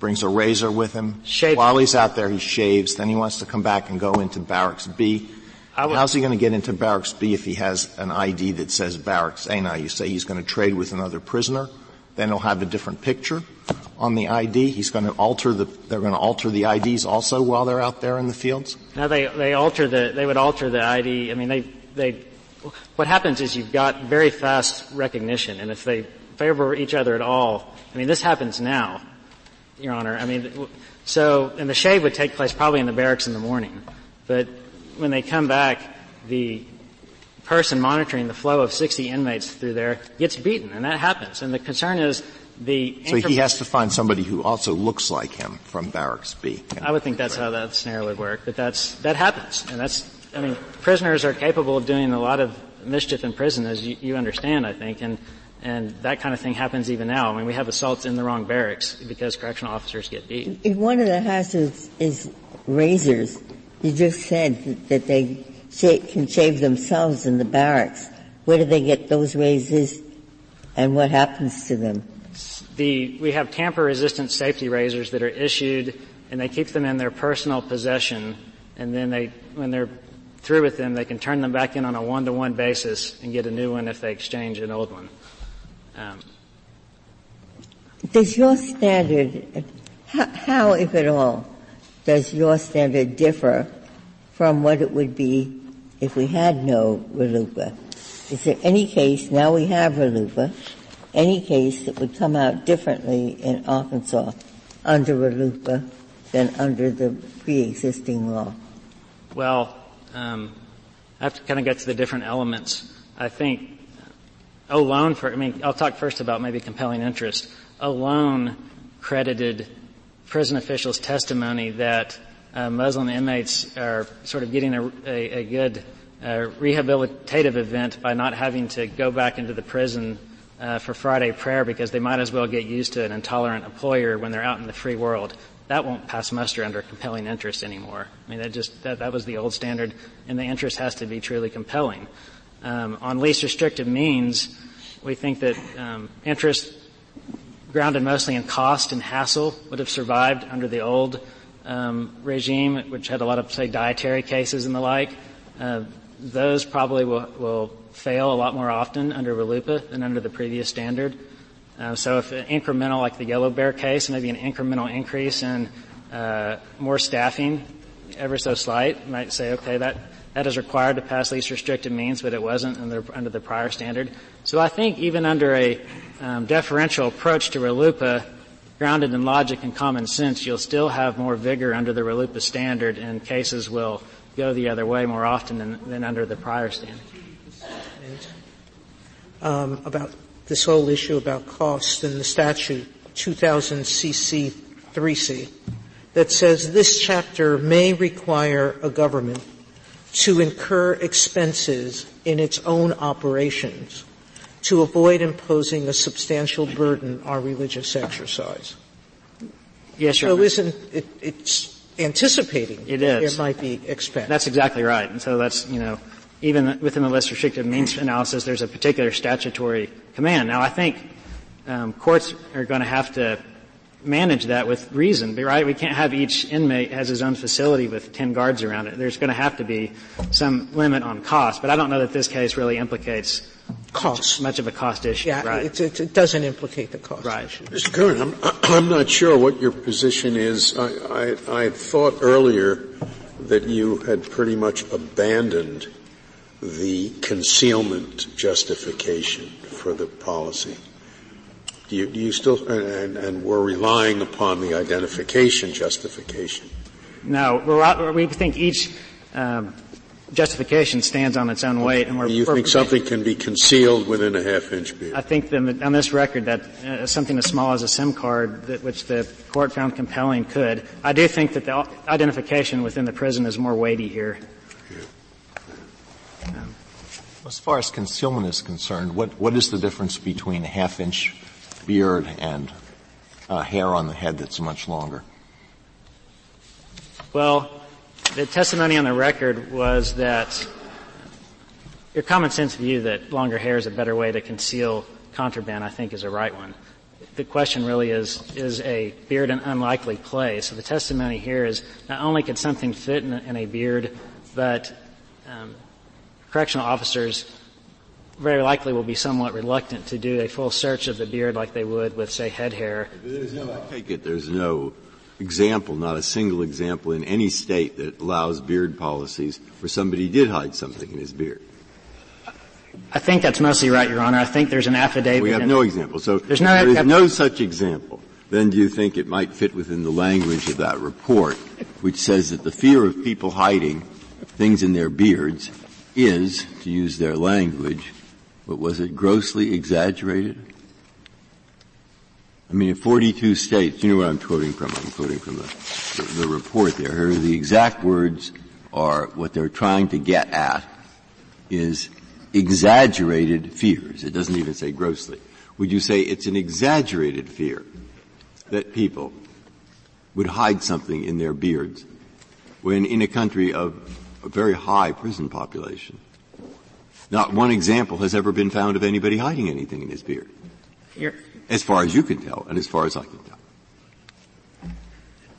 brings a razor with him. Shave. While he's out there, he shaves. Then he wants to come back and go into barracks B. How's he going to get into barracks B if he has an ID that says barracks A? Now you say he's going to trade with another prisoner. Then he'll have a different picture on the ID. He's going to alter the. They're going to alter the IDs also while they're out there in the fields. No, they they alter the. They would alter the ID. I mean, they they. What happens is you've got very fast recognition, and if they favor each other at all, I mean, this happens now. Your Honor. I mean, so, and the shave would take place probably in the barracks in the morning. But when they come back, the person monitoring the flow of 60 inmates through there gets beaten, and that happens. And the concern is the. So he has to find somebody who also looks like him from barracks B. I would think that's how that scenario would work, but that's that happens, and that's. I mean, prisoners are capable of doing a lot of mischief in prison, as you, you understand, I think, and and that kind of thing happens even now. I mean, we have assaults in the wrong barracks because correctional officers get beat. If one of the hazards is razors, you just said that they can shave themselves in the barracks. Where do they get those razors and what happens to them? The, we have tamper-resistant safety razors that are issued and they keep them in their personal possession and then they, when they're through with them, they can turn them back in on a one-to-one basis and get a new one if they exchange an old one. Um, does your standard, how, how, if at all, does your standard differ from what it would be if we had no RLUIPA? Is there any case, now we have RLUIPA, any case that would come out differently in Arkansas under RLUIPA than under the pre-existing law? Well, um, I have to kind of get to the different elements. I think O'Lone for, I mean, I'll talk first about maybe compelling interest. O'Lone credited prison officials' testimony that uh, Muslim inmates are sort of getting a, a, a good uh, rehabilitative event by not having to go back into the prison uh, for Friday prayer because they might as well get used to an intolerant employer when they're out in the free world. That won't pass muster under compelling interest anymore. I mean, that just that, that was the old standard, and the interest has to be truly compelling. Um, on least restrictive means, we think that um, interest grounded mostly in cost and hassle would have survived under the old um, regime, which had a lot of, say, dietary cases and the like. Uh, those probably will, will, fail a lot more often under RLUIPA than under the previous standard. Uh, so if an incremental, like the Yellowbear case, maybe an incremental increase in uh, more staffing, ever so slight, might say, okay, that that is required to pass least restrictive means, but it wasn't under, under the prior standard. So I think even under a um, deferential approach to RLUIPA, grounded in logic and common sense, you'll still have more vigor under the RLUIPA standard, and cases will go the other way more often than, than under the prior standard. Um, about this whole issue about cost and the statute 2000 CC 3C that says this chapter may require a government to incur expenses in its own operations to avoid imposing a substantial burden on religious exercise. Yes, Your So isn't it, it's anticipating it is. there might be expense. That's exactly right. And so that's, you know, even within the less restrictive means analysis, there's a particular statutory command. Now I think um, courts are going to have to manage that with reason, right? We can't have each inmate has his own facility with 10 guards around it. There's going to have to be some limit on cost, but I don't know that this case really implicates cost. Much, of a cost issue. Yeah, right. it, it, it, doesn't implicate the cost right. issue. Mr. Curran, I'm, I'm not sure what your position is. I, I, I thought earlier that you had pretty much abandoned the concealment justification for the policy. Do you, do you still, and, and we're relying upon the identification justification? No, we think each um, justification stands on its own weight, and we're. You think something can be concealed within a half-inch beard? I think that on this record that uh, something as small as a SIM card, that, which the court found compelling, could. I do think that the identification within the prison is more weighty here. Um, as far as concealment is concerned, what what is the difference between a half-inch beard and uh, hair on the head that's much longer? Well, the testimony on the record was that your common sense view that longer hair is a better way to conceal contraband, I think, is a right one. The question really is, is a beard an unlikely play? So the testimony here is not only could something fit in a, in a beard, but um, correctional officers very likely will be somewhat reluctant to do a full search of the beard like they would with, say, head hair. There's no, I take it there's no example, not a single example in any state that allows beard policies where somebody did hide something in his beard. I think that's mostly right, Your Honor. I think there's an affidavit. We have no example. So there's no, there is no such example. Then do you think it might fit within the language of that report, which says that the fear of people hiding things in their beards is, to use their language, but was it grossly exaggerated? I mean, in 42 states, you know what I'm quoting from? I'm quoting from the, the, the report there. Here, the exact words are what they're trying to get at is exaggerated fears. It doesn't even say grossly. Would you say it's an exaggerated fear that people would hide something in their beards when in a country of a very high prison population, not one example has ever been found of anybody hiding anything in his beard. You're, as far as you can tell, and as far as I can tell.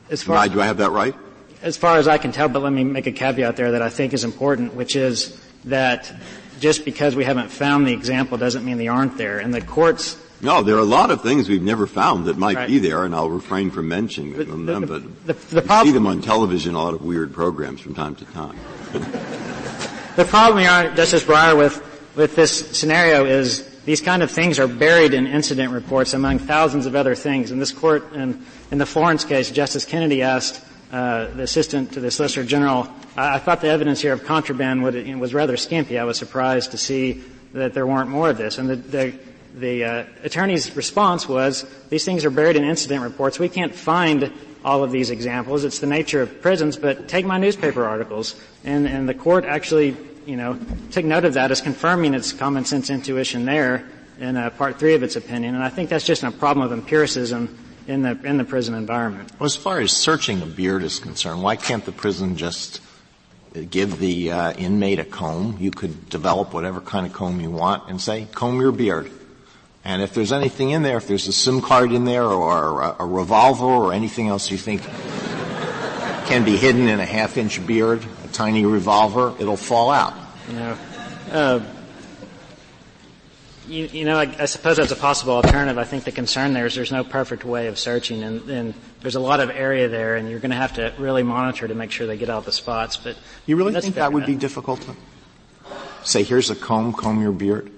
As far do I have that right? As far as I can tell, but let me make a caveat there that I think is important, which is that just because we haven't found the example doesn't mean they aren't there. And the courts no, there are a lot of things we've never found that might right. be there, and I'll refrain from mentioning the, them. The, but the, the, problem, see them on television, a lot of weird programs from time to time. the problem, Your Honor, Justice Breyer, with with this scenario is these kind of things are buried in incident reports among thousands of other things. In this court, in, in the Florence case, Justice Kennedy asked uh, the assistant to the Solicitor General, I, I, thought the evidence here of contraband would, was rather skimpy. I was surprised to see that there weren't more of this. And the, the, the uh, attorney's response was, these things are buried in incident reports. We can't find all of these examples. It's the nature of prisons, but take my newspaper articles. And, and the court actually, you know, took note of that as confirming its common sense intuition there in uh, part three of its opinion. And I think that's just a problem of empiricism in the, in the prison environment. Well, as far as searching a beard is concerned, why can't the prison just give the uh, inmate a comb? You could develop whatever kind of comb you want and say, comb your beard. And if there's anything in there, if there's a SIM card in there or a, a revolver or anything else you think can be hidden in a half inch beard, a tiny revolver, it'll fall out. You know, uh, you, you, know, I, I, suppose that's a possible alternative. I think the concern there is there's no perfect way of searching, and, and there's a lot of area there, and you're going to have to really monitor to make sure they get all the spots. But you really think that would be difficult to say? Here's a comb, comb your beard.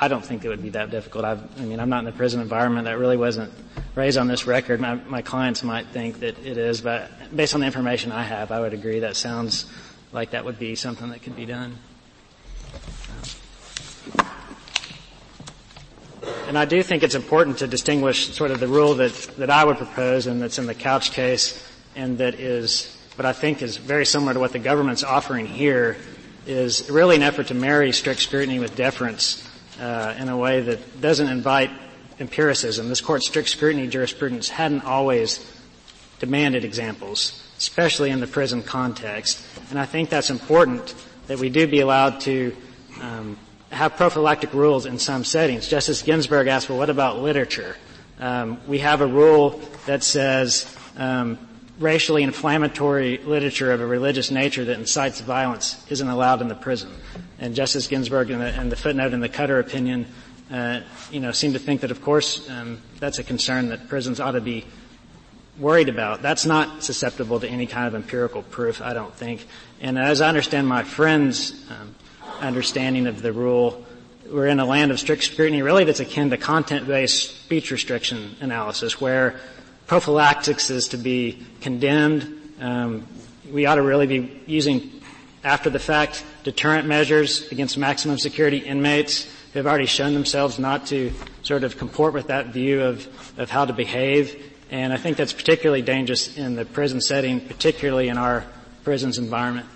I don't think it would be that difficult. I've, i mean, I'm not in the prison environment. That really wasn't raised on this record. My, my, clients might think that it is, but based on the information I have, I would agree that sounds like that would be something that could be done. And I do think it's important to distinguish sort of the rule that, that I would propose and that's in the Couch case and that is what I think is very similar to what the government's offering here is really an effort to marry strict scrutiny with deference uh, in a way that doesn't invite empiricism. This court's strict scrutiny jurisprudence hadn't always demanded examples, especially in the prison context. And I think that's important that we do be allowed to um, have prophylactic rules in some settings. Justice Ginsburg asked, well, what about literature? Um, we have a rule that says um, racially inflammatory literature of a religious nature that incites violence isn't allowed in the prison. And Justice Ginsburg and the, the footnote in the Cutter opinion, uh, you know, seem to think that, of course, um, that's a concern that prisons ought to be worried about. That's not susceptible to any kind of empirical proof, I don't think. And as I understand my friend's um, understanding of the rule, we're in a land of strict scrutiny, really that's akin to content-based speech restriction analysis, where prophylactics is to be condemned. Um, we ought to really be using after the fact deterrent measures against maximum security inmates who have already shown themselves not to sort of comport with that view of, of how to behave. And I think that's particularly dangerous in the prison setting, particularly in our prisons environment.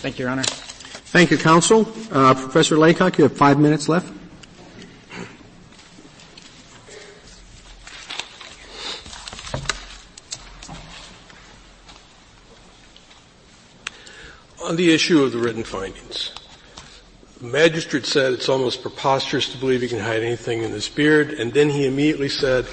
Thank you, Your Honor. Thank you, counsel. Uh, Professor Laycock, you have five minutes left. On the issue of the written findings, the magistrate said it's almost preposterous to believe he can hide anything in his beard, and then he immediately said,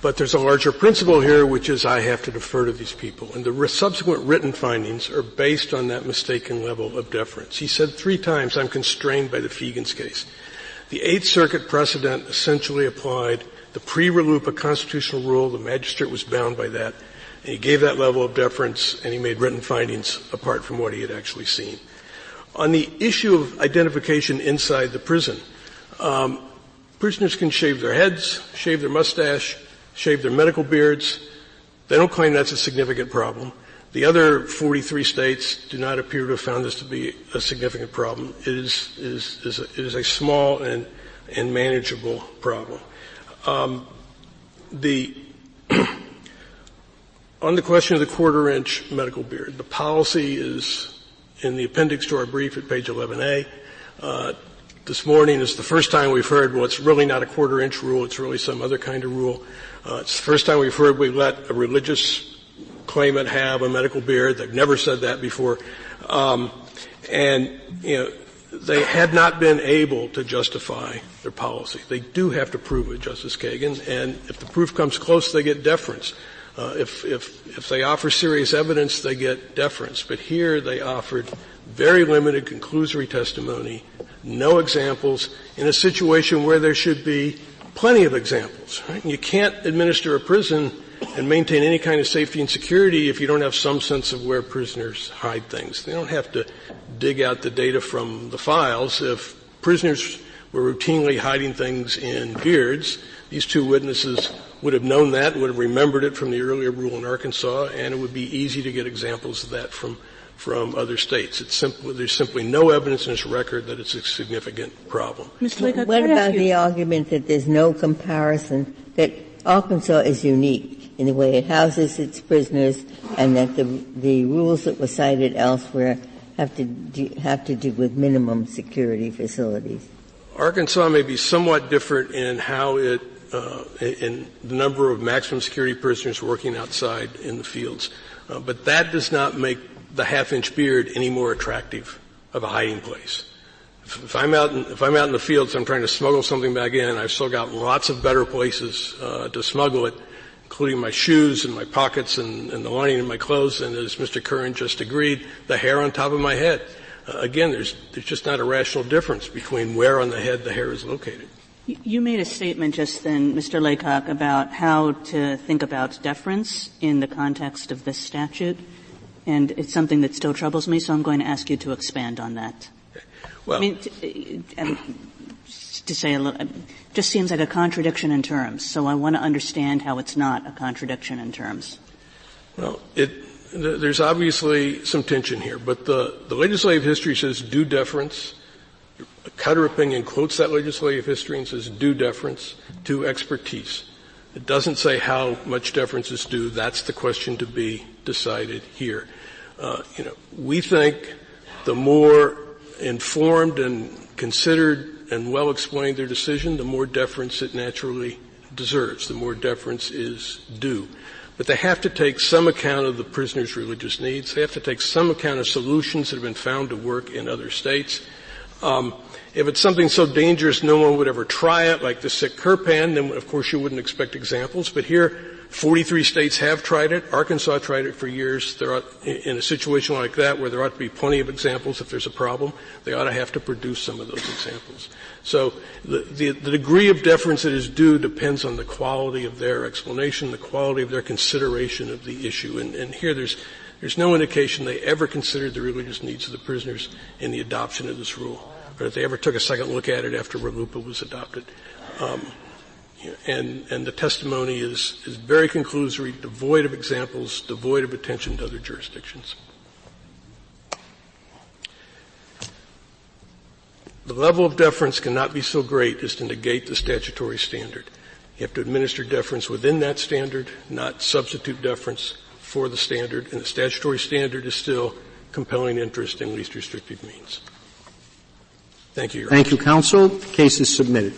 but there's a larger principle here, which is I have to defer to these people. And the subsequent written findings are based on that mistaken level of deference. He said three times, I'm constrained by the Fegans case. The Eighth Circuit precedent essentially applied the pre-RLUIPA constitutional rule. The magistrate was bound by that. He gave that level of deference and he made written findings apart from what he had actually seen. On the issue of identification inside the prison, um, prisoners can shave their heads, shave their mustache, shave their medical beards. They don't claim that's a significant problem. The other 43 states do not appear to have found this to be a significant problem. It is, is, is, a, it is a small and, and manageable problem. Um, the on the question of the quarter inch medical beard, the policy is in the appendix to our brief at page 11A. Uh, this morning is the first time we've heard, well, it's really not a quarter inch rule, it's really some other kind of rule. Uh, it's the first time we've heard we let a religious claimant have a medical beard. They've never said that before. Um, and, you know, they had not been able to justify their policy. They do have to prove it, Justice Kagan, and if the proof comes close, they get deference. Uh, if, if, if they offer serious evidence, they get deference. But here they offered very limited conclusory testimony, no examples, in a situation where there should be plenty of examples. Right? You can't administer a prison and maintain any kind of safety and security if you don't have some sense of where prisoners hide things. They don't have to dig out the data from the files. If prisoners were routinely hiding things in beards, these two witnesses would have known that, would have remembered it from the earlier rule in Arkansas, and it would be easy to get examples of that from from other states. It's simply, there's simply no evidence in this record that it's a significant problem. Mr. what about the argument that there's no comparison, that Arkansas is unique in the way it houses its prisoners and that the, the rules that were cited elsewhere have to do, have to do with minimum security facilities? Arkansas may be somewhat different in how it uh, in the number of maximum security prisoners working outside in the fields. Uh, but that does not make the half-inch beard any more attractive of a hiding place. If, if I'm out in, if I'm out in the fields, I'm trying to smuggle something back in. I've still got lots of better places uh, to smuggle it, including my shoes and my pockets and, and the lining in my clothes. And as Mr. Curran just agreed, the hair on top of my head. Uh, again, there's there's just not a rational difference between where on the head the hair is located. You made a statement just then, Mr. Laycock, about how to think about deference in the context of this statute and it's something that still troubles me, so I'm going to ask you to expand on that. Well, I mean, to, to say a little, just seems like a contradiction in terms. So I want to understand how it's not a contradiction in terms. Well, it, there's obviously some tension here, but the, the legislative history says due deference. Cutter opinion quotes that legislative history and says due deference to expertise. It doesn't say how much deference is due. That's the question to be decided here. Uh, you know, we think the more informed and considered and well explained their decision, the more deference it naturally deserves, the more deference is due. But they have to take some account of the prisoner's religious needs. They have to take some account of solutions that have been found to work in other states. Um, if it's something so dangerous no one would ever try it, like the Sikh Kirpan, then of course you wouldn't expect examples. But here, 43 states have tried it. Arkansas tried it for years. Ought, in a situation like that where there ought to be plenty of examples if there's a problem, they ought to have to produce some of those examples. So the, the, the degree of deference that is due depends on the quality of their explanation, the quality of their consideration of the issue. And, and here there's, there's no indication they ever considered the religious needs of the prisoners in the adoption of this rule or if they ever took a second look at it after RLUIPA was adopted. Um, and, and the testimony is, is very conclusory, devoid of examples, devoid of attention to other jurisdictions. The level of deference cannot be so great as to negate the statutory standard. You have to administer deference within that standard, not substitute deference for the standard, and the statutory standard is still compelling interest in least restrictive means. Thank you. Thank you, counsel. Case is submitted.